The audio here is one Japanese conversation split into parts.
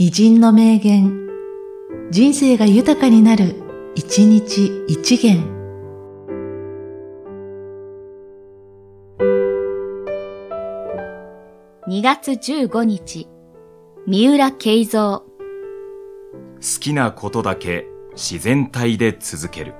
偉人の名言、人生が豊かになる、一日一元。2月15日、三浦慶三。好きなことだけ自然体で続ける。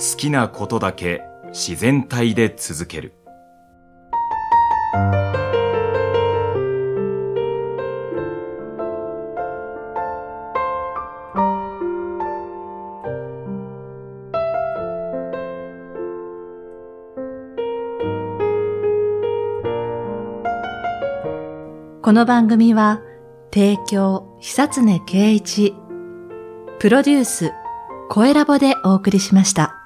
好きなことだけ自然体で続ける。この番組は、提供、久常圭一、プロデュース、声ラボでお送りしました。